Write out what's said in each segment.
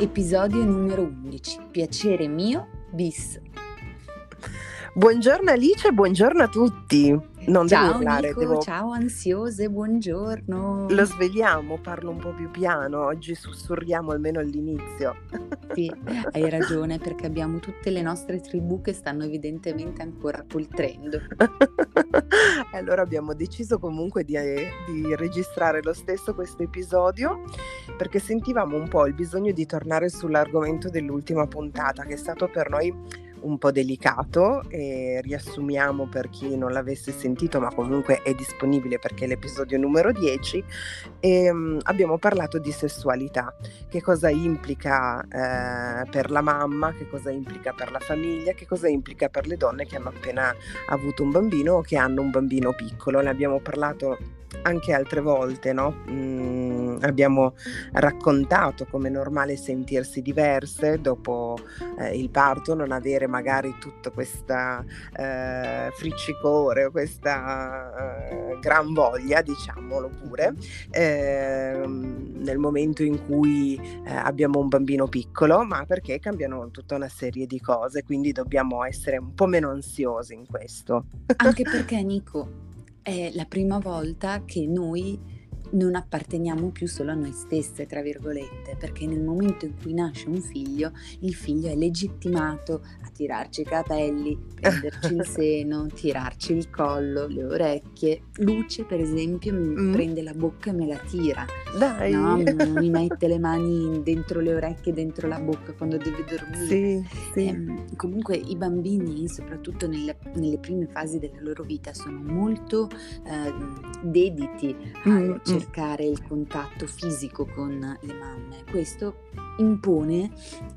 episodio numero 11. Piacere mio, bis. Buongiorno Alice, buongiorno a tutti. Non ciao devo urlare, Nico, devo... ciao ansiose, buongiorno. Lo svegliamo, parlo un po' più piano, oggi sussurriamo almeno all'inizio. Sì, hai ragione perché abbiamo tutte le nostre tribù che stanno evidentemente ancora poltrendo. allora abbiamo deciso comunque di, di registrare lo stesso questo episodio perché sentivamo un po' il bisogno di tornare sull'argomento dell'ultima puntata che è stato per noi un po' delicato e riassumiamo per chi non l'avesse sentito ma comunque è disponibile perché è l'episodio numero 10 e um, abbiamo parlato di sessualità, che cosa implica eh, per la mamma, che cosa implica per la famiglia, che cosa implica per le donne che hanno appena avuto un bambino o che hanno un bambino piccolo. Ne abbiamo parlato anche altre volte, no? Mm, abbiamo raccontato come è normale sentirsi diverse dopo eh, il parto, non avere magari tutta questa eh, friccicore questa eh, gran voglia, diciamolo pure, ehm, nel momento in cui eh, abbiamo un bambino piccolo, ma perché cambiano tutta una serie di cose, quindi dobbiamo essere un po' meno ansiosi in questo. Anche perché Nico, è la prima volta che noi non apparteniamo più solo a noi stesse, tra virgolette, perché nel momento in cui nasce un figlio, il figlio è legittimato a tirarci i capelli, prenderci il seno, tirarci il collo, le orecchie. Luce, per esempio, mi mm. prende la bocca e me la tira. Dai! No? mi mette le mani dentro le orecchie, dentro la bocca quando deve dormire. Sì, sì. Ehm, comunque i bambini, soprattutto nelle, nelle, prime fasi della loro vita, sono molto eh, dediti a mm, mm cercare il contatto fisico con le mamme. Questo impone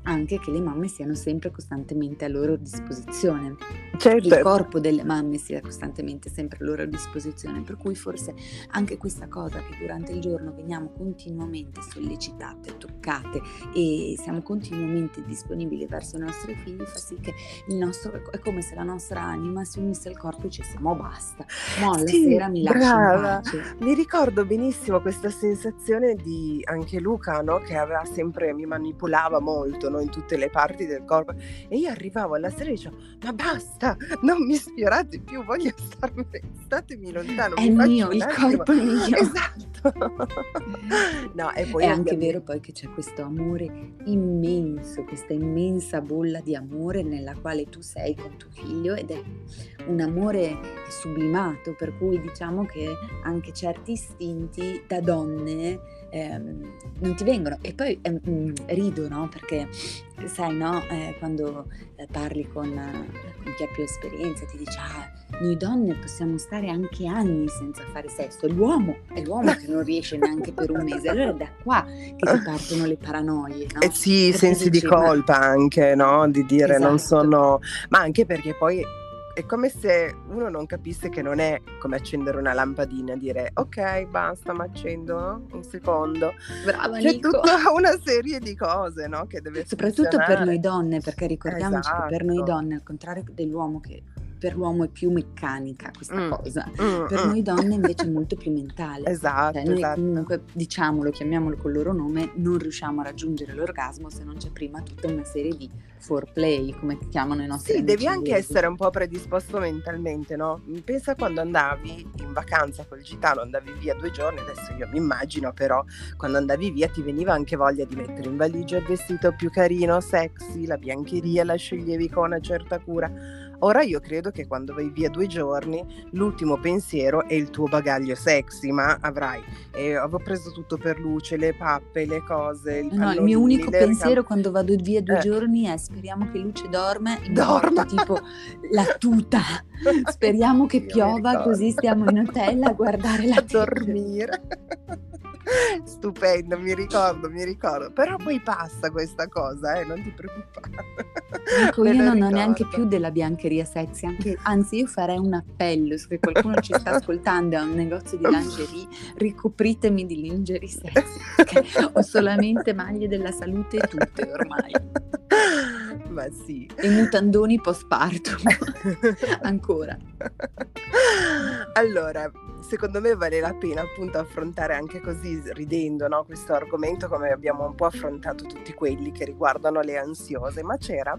anche che le mamme siano sempre costantemente a loro disposizione. Certo. Il corpo delle mamme sia costantemente sempre a loro disposizione, per cui forse anche questa cosa che durante il giorno veniamo continuamente sollecitate, toccate e siamo continuamente disponibili verso i nostri figli fa sì che il nostro è come se la nostra anima si unisse al corpo e dicesse "Mo basta, mo sì, sera mi lasci brava. in pace". Mi ricordo benissimo questa sensazione di anche Luca, no? che aveva sempre mi manipolava molto no? in tutte le parti del corpo e io arrivavo alla sera e dicevo ma basta, non mi sfiorate più, voglio starmene, statemi lontano. È mio, il corpo è mio. Esatto. no, e poi è anche vero poi che c'è questo amore immenso, questa immensa bolla di amore nella quale tu sei con tuo figlio ed è un amore sublimato, per cui diciamo che anche certi istinti da donne ehm, non ti vengono. E poi ehm, rido, no? Perché sai, no? Eh, quando eh, parli con, con, chi ha più esperienza, ti dice, ah, noi donne possiamo stare anche anni senza fare sesso. L'uomo è l'uomo che non riesce neanche per un mese. Allora è da qua che ti partono le paranoie, no? Eh sì, sensi dici, di colpa ma... anche, no? Di dire esatto. non sono... Ma anche perché poi è come se uno non capisse che non è come accendere una lampadina, dire ok, basta, ma accendo un secondo. Brava C'è Nico. tutta una serie di cose, no? Che deve Soprattutto per noi donne, perché ricordiamoci esatto. che per noi esatto. donne, al contrario dell'uomo che per l'uomo è più meccanica questa mm. cosa, mm, per mm. noi donne invece è molto più mentale. Esatto, cioè, noi esatto. comunque, diciamolo, chiamiamolo col loro nome, non riusciamo a raggiungere l'orgasmo se non c'è prima tutta una serie di foreplay, come chiamano i nostri Sì, devi anche essere un po' predisposto mentalmente, no? Pensa quando andavi in vacanza col gitano, andavi via due giorni, adesso io mi immagino però quando andavi via ti veniva anche voglia di mettere in valigia il vestito più carino, sexy, la biancheria la sceglievi con una certa cura Ora io credo che quando vai via due giorni l'ultimo pensiero è il tuo bagaglio sexy, ma avrai, eh, avevo preso tutto per luce, le pappe, le cose. Il, no, il mio unico pensiero quando vado via due eh. giorni è speriamo che Luce dorme, dorma tipo la tuta. Speriamo che piova così stiamo in hotel a guardare la a dormire. Stupendo, mi ricordo, mi ricordo. Però poi passa questa cosa, eh, non ti preoccupare. Ecco, io non ho neanche più della biancheria sexy, anche, anzi io farei un appello, se qualcuno ci sta ascoltando a un negozio di lingerie, ricopritemi di lingerie sexy, perché ho solamente maglie della salute tutte ormai. Ma sì. E mutandoni postpartum. Ancora. Allora, secondo me vale la pena appunto affrontare anche così, ridendo, no, questo argomento come abbiamo un po' affrontato tutti quelli che riguardano le ansiose, ma c'era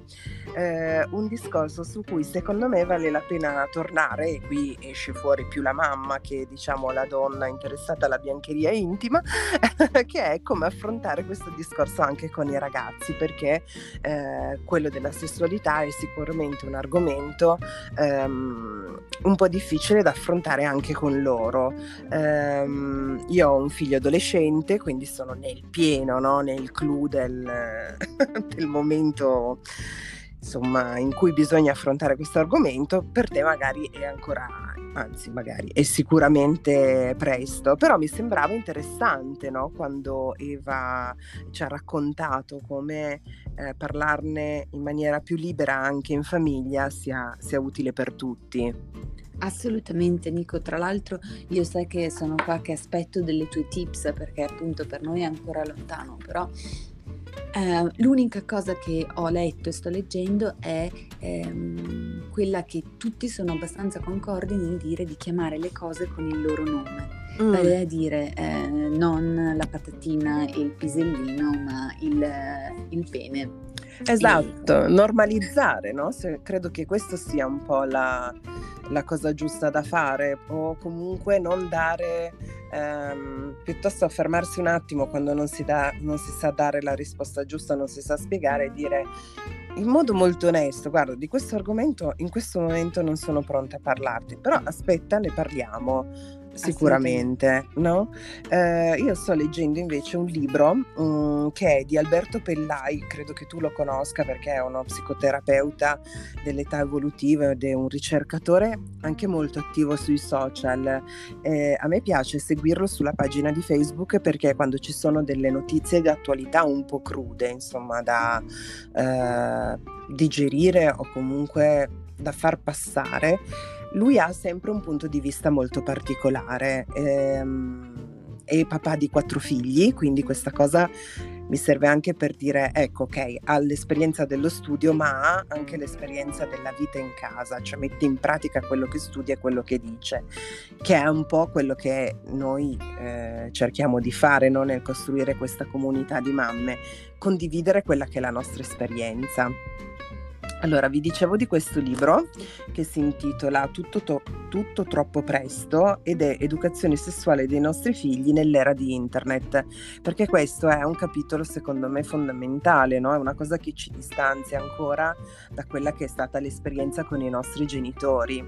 eh, un discorso su cui secondo me vale la pena tornare e qui esce fuori più la mamma che diciamo la donna interessata alla biancheria intima, che è come affrontare questo discorso anche con i ragazzi, perché eh, quello della sessualità è sicuramente un argomento ehm, un po' difficile da affrontare anche con loro. Um, io ho un figlio adolescente, quindi sono nel pieno, no? nel clou del, del momento insomma, in cui bisogna affrontare questo argomento, per te magari è ancora, anzi magari è sicuramente presto, però mi sembrava interessante no? quando Eva ci ha raccontato come eh, parlarne in maniera più libera anche in famiglia sia, sia utile per tutti. Assolutamente Nico, tra l'altro io sai che sono qua che aspetto delle tue tips perché appunto per noi è ancora lontano, però eh, l'unica cosa che ho letto e sto leggendo è ehm, quella che tutti sono abbastanza concordi nel dire di chiamare le cose con il loro nome, mm. vale a dire eh, non la patatina e il pisellino ma il, il pene. Esatto, e... normalizzare, no? Se, credo che questo sia un po' la, la cosa giusta da fare o comunque non dare, ehm, piuttosto fermarsi un attimo quando non si, da, non si sa dare la risposta giusta, non si sa spiegare e dire in modo molto onesto, guarda, di questo argomento in questo momento non sono pronta a parlarti, però aspetta, ne parliamo sicuramente, no? Eh, io sto leggendo invece un libro um, che è di Alberto Pellai, credo che tu lo conosca perché è uno psicoterapeuta dell'età evolutiva ed è un ricercatore anche molto attivo sui social. Eh, a me piace seguirlo sulla pagina di Facebook perché quando ci sono delle notizie di attualità un po' crude, insomma, da eh, digerire o comunque da far passare, lui ha sempre un punto di vista molto particolare. Ehm, è papà di quattro figli, quindi questa cosa mi serve anche per dire, ecco, ok, ha l'esperienza dello studio, ma ha anche l'esperienza della vita in casa, cioè mette in pratica quello che studia e quello che dice, che è un po' quello che noi eh, cerchiamo di fare no? nel costruire questa comunità di mamme, condividere quella che è la nostra esperienza. Allora, vi dicevo di questo libro che si intitola Tutto, to- Tutto, troppo presto ed è Educazione sessuale dei nostri figli nell'era di internet, perché questo è un capitolo secondo me fondamentale, no? è una cosa che ci distanzia ancora da quella che è stata l'esperienza con i nostri genitori.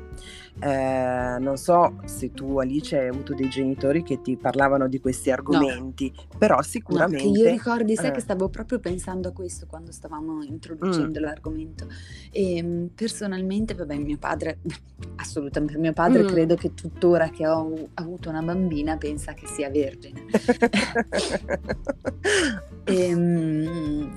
Eh, non so se tu Alice hai avuto dei genitori che ti parlavano di questi argomenti, no. però sicuramente... No, io ricordi, sai eh. che stavo proprio pensando a questo quando stavamo introducendo mm. l'argomento e ehm, personalmente, vabbè, mio padre, assolutamente, mio padre mm. credo che tuttora che ho avuto una bambina pensa che sia vergine. e, ehm,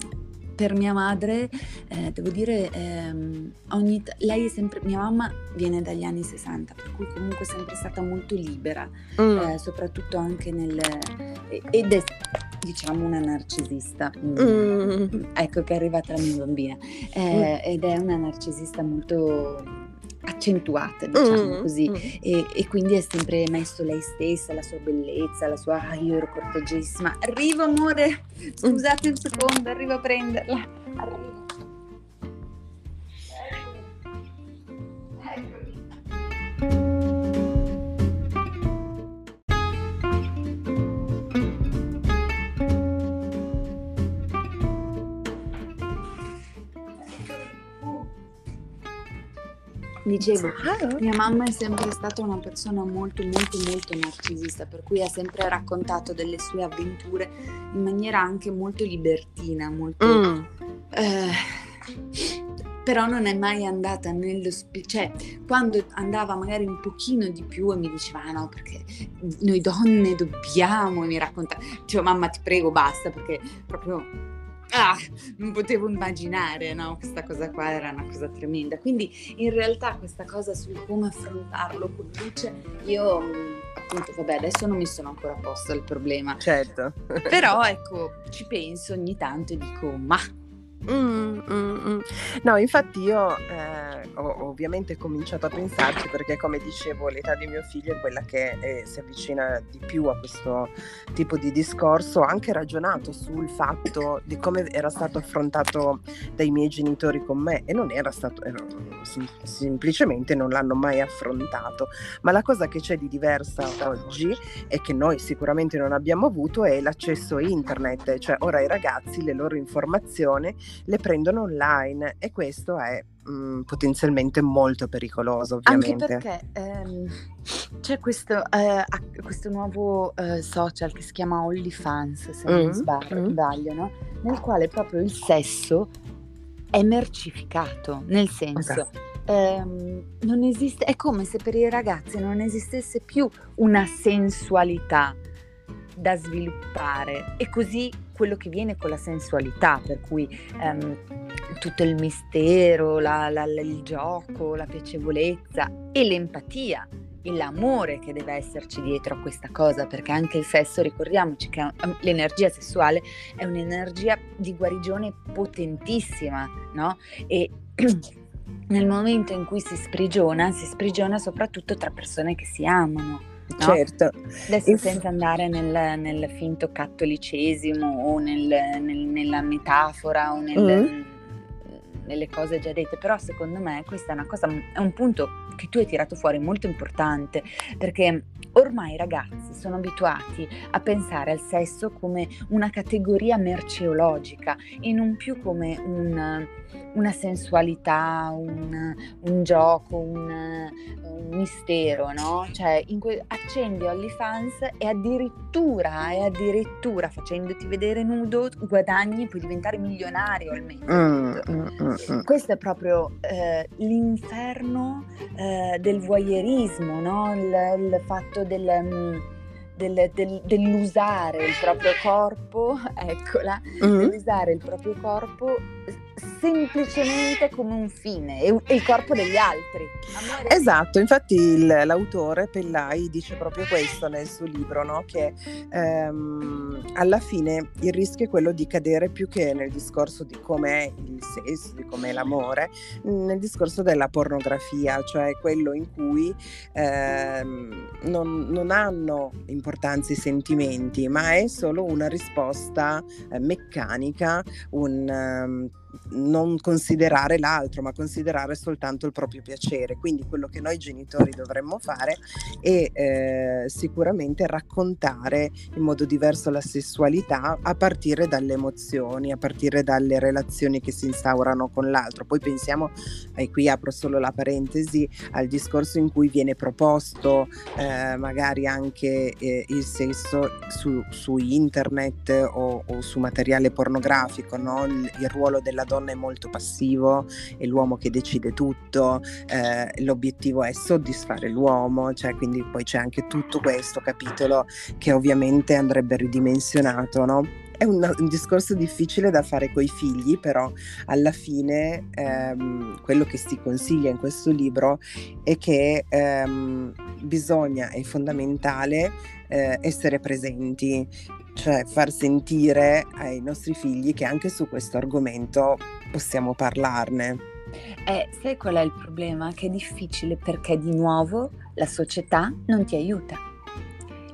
per mia madre, eh, devo dire, ehm, ogni lei è sempre, mia mamma viene dagli anni 60, per cui comunque è sempre stata molto libera, mm. eh, soprattutto anche nel... ed è diciamo una narcisista, mm. Mm. ecco che è arrivata la mia bambina, eh, ed è una narcisista molto accentuata, diciamo mm, così, mm. E, e, quindi è sempre messo lei stessa, la sua bellezza, la sua, ah, io ero cortegissima, arrivo amore, scusate un secondo, arrivo a prenderla, arrivo. Dicevo, mia mamma è sempre stata una persona molto, molto, molto narcisista, per cui ha sempre raccontato delle sue avventure in maniera anche molto libertina, molto... Mm. Eh, però non è mai andata nello spirito, cioè quando andava magari un pochino di più e mi diceva ah no perché noi donne dobbiamo e mi raccontava, dicevo mamma ti prego basta perché proprio ah, non potevo immaginare, no? Questa cosa qua era una cosa tremenda. Quindi in realtà questa cosa sul come affrontarlo con luce, io appunto, vabbè, adesso non mi sono ancora posto il problema. Certo. Però ecco, ci penso ogni tanto e dico, ma Mm, mm, mm. No, infatti io eh, ho ovviamente cominciato a pensarci perché come dicevo l'età di mio figlio è quella che eh, si avvicina di più a questo tipo di discorso, ho anche ragionato sul fatto di come era stato affrontato dai miei genitori con me. E non era stato, eh, sim- semplicemente non l'hanno mai affrontato, ma la cosa che c'è di diversa oggi e che noi sicuramente non abbiamo avuto è l'accesso a internet, cioè ora i ragazzi le loro informazioni le prendono online. E questo è mh, mm, potenzialmente molto pericoloso ovviamente. Anche perché ehm, c'è questo, eh, questo nuovo eh, social che si chiama OnlyFans, se non mm, sbaglio, mm. sbaglio no? nel quale proprio il sesso è mercificato, nel senso... Okay. Ehm, non esiste, è come se per i ragazzi non esistesse più una sensualità da sviluppare e così quello che viene con la sensualità, per cui ehm, tutto il mistero, la, la, il gioco, la piacevolezza e l'empatia e l'amore che deve esserci dietro a questa cosa, perché anche il sesso, ricordiamoci che ehm, l'energia sessuale è un'energia di guarigione potentissima, no? E nel momento in cui si sprigiona, si sprigiona soprattutto tra persone che si amano. No? Certo. Adesso Inf- senza andare nel, nel, finto cattolicesimo o nel, nel, nella metafora o mm. nelle cose già dette, però secondo me questa è una cosa, è un punto che tu hai tirato fuori molto importante perché ormai i ragazzi sono abituati a pensare al sesso come una categoria merceologica e non più come un una sensualità, un, un gioco, un, un, mistero, no? Cioè, que- accendi OnlyFans e addirittura, e addirittura facendoti vedere nudo guadagni e puoi diventare milionario al mese. Mm, mm, mm, mm, Questo è proprio eh, l'inferno eh, del voyeurismo, no? Il, il fatto del... Mm, del, del, dell'usare il proprio corpo, eccola, mm-hmm. dell'usare il proprio corpo semplicemente come un fine e, il corpo degli altri. Amore. Esatto, infatti il, l'autore Pellai dice proprio questo nel suo libro, no? che ehm, alla fine il rischio è quello di cadere più che nel discorso di com'è il sesso, di com'è l'amore, nel discorso della pornografia, cioè quello in cui ehm, non, non, hanno importanza i sentimenti, ma è solo una risposta eh, meccanica, un... Um, non considerare l'altro, ma considerare soltanto il proprio piacere. Quindi quello che noi genitori dovremmo fare è eh, sicuramente raccontare in modo diverso la sessualità a partire dalle emozioni, a partire dalle relazioni che si instaurano con l'altro. Poi pensiamo, e qui apro solo la parentesi, al discorso in cui viene proposto eh, magari anche eh, il sesso su, su internet o, o, su materiale pornografico, no? il, il ruolo della donna molto passivo, è l'uomo che decide tutto, eh, l'obiettivo è soddisfare l'uomo, cioè quindi poi c'è anche tutto questo capitolo che ovviamente andrebbe ridimensionato, no? È un, un, discorso difficile da fare coi figli, però alla fine ehm, quello che si consiglia in questo libro è che ehm, bisogna, è fondamentale eh, essere presenti, cioè far sentire ai nostri figli che anche su questo argomento possiamo parlarne. Eh, sai qual è il problema? Che è difficile perché di nuovo la società non ti aiuta.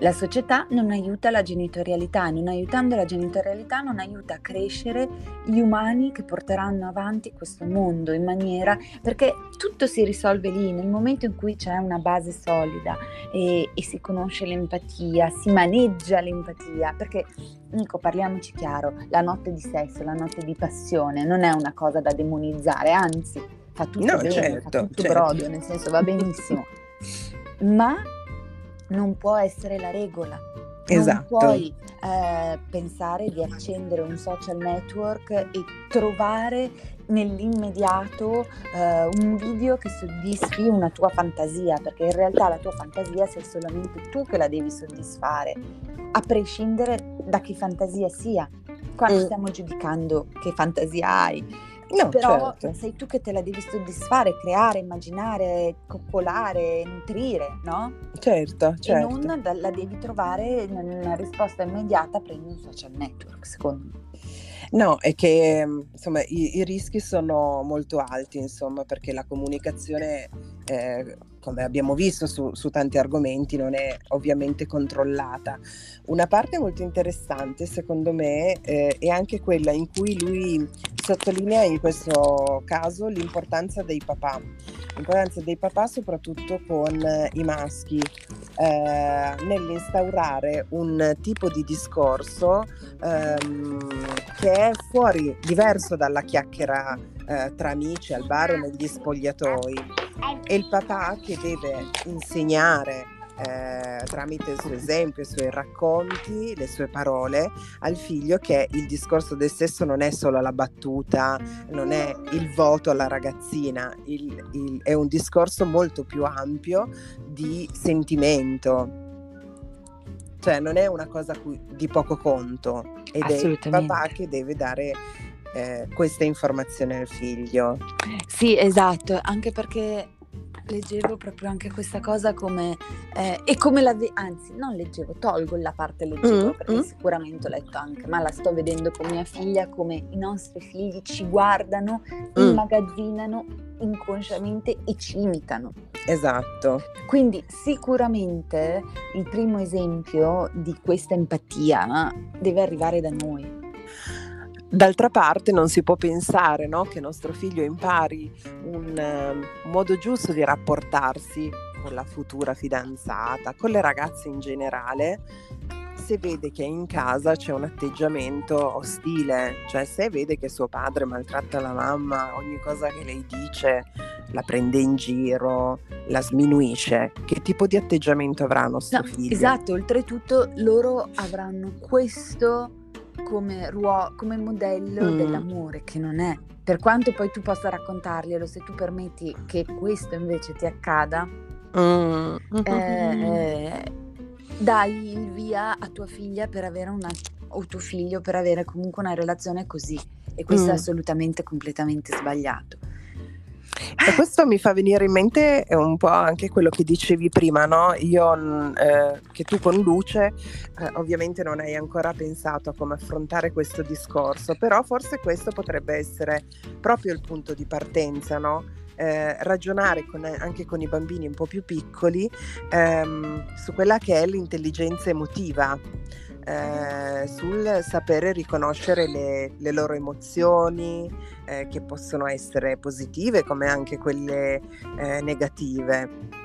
La società non aiuta la genitorialità, non aiutando la genitorialità non aiuta a crescere gli umani che porteranno avanti questo mondo in maniera perché tutto si risolve lì, nel momento in cui c'è una base solida e, e si conosce l'empatia, si maneggia l'empatia, perché Nico, parliamoci chiaro, la notte di sesso, la notte di passione non è una cosa da demonizzare, anzi fa tutto no, bene, certo, fa tutto certo. brodo, nel senso va benissimo. Ma non può essere la regola. Esatto. Non puoi eh, pensare di accendere un social network e trovare nell'immediato eh, un video che soddisfi una tua fantasia, perché in realtà la tua fantasia sei solamente tu che la devi soddisfare, a prescindere da che fantasia sia. Qua mm. stiamo giudicando che fantasia hai No, però certo. sei tu che te la devi soddisfare, creare, immaginare, coccolare, nutrire, no? Certo, certo. E non la devi trovare in una risposta immediata prendi un social network, secondo me. No, è che insomma i, i rischi sono molto alti, insomma, perché la comunicazione eh, come abbiamo visto su, su, tanti argomenti, non è ovviamente controllata. Una parte molto interessante, secondo me, eh, è anche quella in cui lui sottolinea in questo caso l'importanza dei papà, l'importanza dei papà soprattutto con i maschi, eh, nell'instaurare un tipo di discorso ehm, che è fuori, diverso dalla chiacchiera eh, tra amici al bar o negli spogliatoi. E il papà che deve insegnare eh, tramite il suo esempio, i suoi racconti, le sue parole al figlio che il discorso del sesso non è solo la battuta, non è il voto alla ragazzina, il, il, è un discorso molto più ampio di sentimento. Cioè non è una cosa di poco conto ed è il papà che deve dare eh, queste informazioni al figlio. Sì, esatto, anche perché leggevo proprio anche questa cosa come eh, e come la ve- anzi non leggevo tolgo la parte leggevo mm, perché mm. sicuramente ho letto anche ma la sto vedendo con mia figlia come i nostri figli ci guardano mm. immagazzinano inconsciamente e ci imitano esatto quindi sicuramente il primo esempio di questa empatia deve arrivare da noi D'altra parte non si può pensare no, che nostro figlio impari un, uh, modo giusto di rapportarsi con la futura fidanzata, con le ragazze in generale, se vede che in casa c'è un atteggiamento ostile, cioè se vede che suo padre maltratta la mamma, ogni cosa che lei dice la prende in giro, la sminuisce, che tipo di atteggiamento avrà nostro no, figlio? Esatto, oltretutto loro avranno questo come, ruo- come modello mm. dell'amore, che non è. Per quanto poi tu possa raccontarglielo, se tu permetti che questo invece ti accada, mm. eh, dai il via a tua figlia per avere una o tuo figlio per avere comunque una relazione così e questo mm. è assolutamente completamente sbagliato. E questo mi fa venire in mente un po' anche quello che dicevi prima, no? Io, mm, eh, che tu con Luce eh, ovviamente non hai ancora pensato a come affrontare questo discorso, però forse questo potrebbe essere proprio il punto di partenza, no? Eh, ragionare con, anche con i bambini un po' più piccoli ehm, su quella che è l'intelligenza emotiva eh, sul sapere riconoscere le, le loro emozioni, eh, che possono essere positive come anche quelle eh, negative.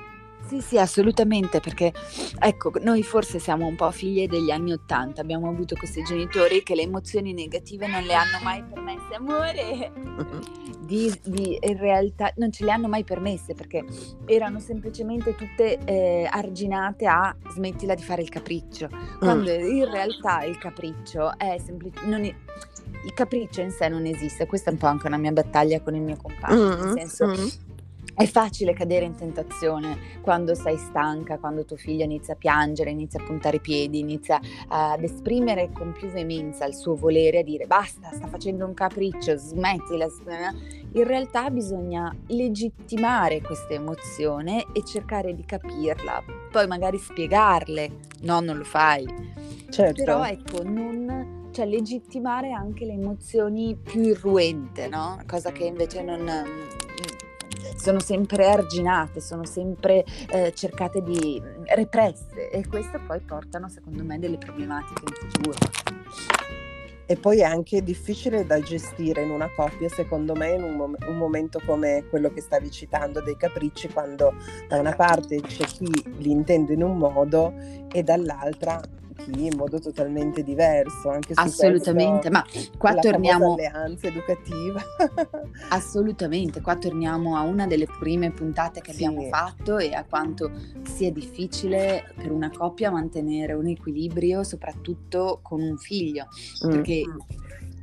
Sì, sì, assolutamente, perché ecco, noi forse siamo un po' figlie degli anni Ottanta, abbiamo avuto questi genitori che le emozioni negative non le hanno mai permesse, amore, di, di, in realtà non ce le hanno mai permesse perché erano semplicemente tutte eh, arginate a smettila di fare il capriccio, quando mm. in realtà il capriccio è semplicemente... Il capriccio in sé non esiste, questa è un po' anche una mia battaglia con il mio compagno, mm, nel senso mm. È facile cadere in tentazione quando sei stanca, quando tuo figlio inizia a piangere, inizia a puntare i piedi, inizia ad esprimere con più veemenza il suo volere, a dire basta, sta facendo un capriccio, smettila. In realtà bisogna legittimare questa emozione e cercare di capirla, poi magari spiegarle. No, non lo fai. Certo. Però ecco, non, cioè legittimare anche le emozioni più irruente, no? Cosa che invece non, sono sempre arginate, sono sempre eh, cercate di represse e questo poi portano secondo me delle problematiche in futuro. E poi è anche difficile da gestire in una coppia, secondo me, in un, mom- un, momento come quello che stavi citando dei capricci, quando da una parte c'è chi li intende in un modo e dall'altra chi in modo totalmente diverso. Anche su Assolutamente, questo, ma qua torniamo... Alleanza educativa. Assolutamente, qua torniamo a una delle prime puntate che sì. abbiamo fatto e a quanto sia difficile per una coppia mantenere un equilibrio, soprattutto con un figlio, mm. perché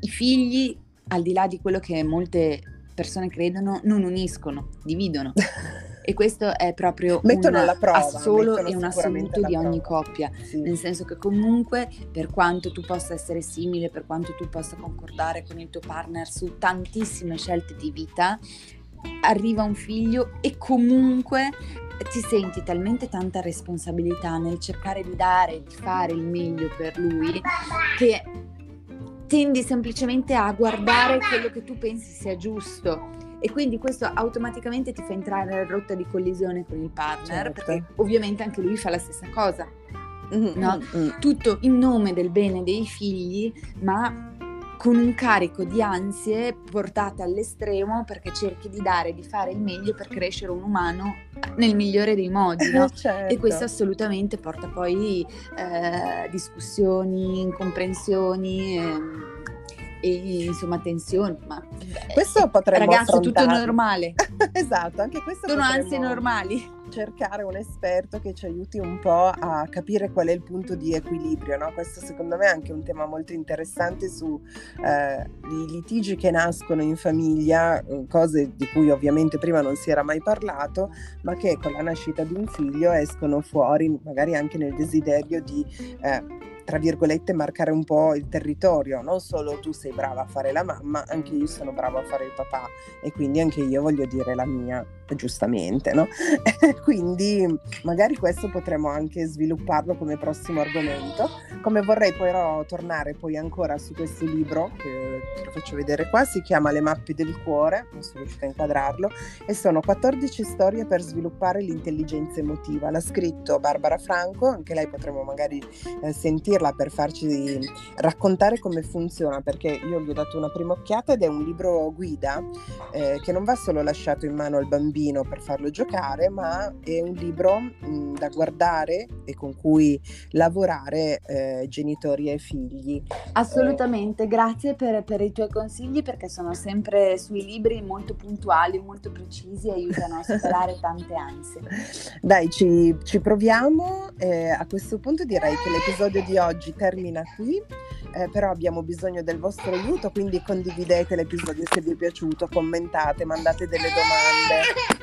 i figli, al di là di quello che molte persone credono, non uniscono, dividono. E questo è proprio mettono un prova, assolo e un assoluto di ogni coppia, sì. nel senso che comunque per quanto tu possa essere simile, per quanto tu possa concordare con il tuo partner su tantissime scelte di vita, arriva un figlio e comunque ti senti talmente tanta responsabilità nel cercare di dare, di fare il meglio per lui, che tendi semplicemente a guardare quello che tu pensi sia giusto e quindi questo automaticamente ti fa entrare in rotta di collisione con il partner Certo. perché ovviamente anche lui fa la stessa cosa, Mm, no? mm, mm. tutto in nome del bene dei figli, ma con un carico di ansie portate all'estremo perché cerchi di dare, di fare il meglio per crescere un umano nel migliore dei modi, no? Certo. E questo assolutamente porta poi eh, discussioni, incomprensioni ehm, e insomma tensioni. Ma Questo potremmo ragazzi, è tutto normale, esatto, anche questo sono ansie normali. cercare un esperto che ci aiuti un po' a capire qual è il punto di equilibrio, no? Questo secondo me è anche un tema molto interessante su eh, i litigi che nascono in famiglia, eh, cose di cui ovviamente prima non si era mai parlato, ma che con la nascita di un figlio escono fuori, magari anche nel desiderio di eh, tra virgolette, marcare un po' il territorio. Non solo tu sei brava a fare la mamma, anche io sono brava a fare il papà e quindi anche io voglio dire la mia, giustamente, no? quindi magari questo potremmo anche svilupparlo come prossimo argomento. Come vorrei però tornare poi ancora su questo libro, che lo faccio vedere qua, si chiama Le mappe del cuore, non sono riuscita a inquadrarlo, e sono 14 storie per sviluppare l'intelligenza emotiva. L'ha scritto Barbara Franco, anche lei potremmo magari eh, sentirla per farci raccontare come funziona, perché io gli ho dato una prima occhiata ed è un libro guida eh, che non va solo lasciato in mano al bambino per farlo giocare, ma è un libro mh, da guardare e con cui lavorare eh, genitori e figli. Assolutamente, grazie per, per i tuoi consigli perché sono sempre sui libri molto puntuali, molto precisi e aiutano a superare tante ansie. Dai, ci, ci proviamo. Eh, a questo punto direi che l'episodio di oggi termina qui, eh, però abbiamo bisogno del vostro aiuto, quindi condividete l'episodio se vi è piaciuto, commentate, mandate delle domande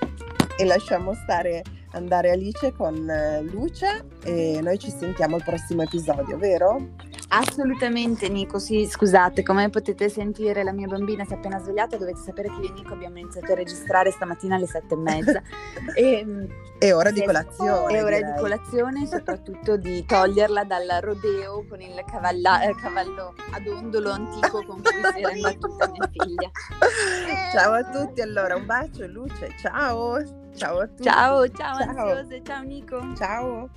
e lasciamo stare andare Alice con eh, Luce e noi ci sentiamo al prossimo episodio, vero? Assolutamente Nico, sì, scusate, come potete sentire la mia bambina si è appena svegliata, dovete sapere che io e Nico abbiamo iniziato a registrare stamattina alle sette e mezza. e, È ora di colazione. È ora di direi. colazione, soprattutto di toglierla dal rodeo con il cavalla- eh, cavallo ad ondolo antico con cui si era imbattuta mia figlia. Ciao a tutti, allora un bacio Luce, ciao! Ciao a tutti! Ciao, ciao, Ciao. ansiose, ciao Nico. Ciao!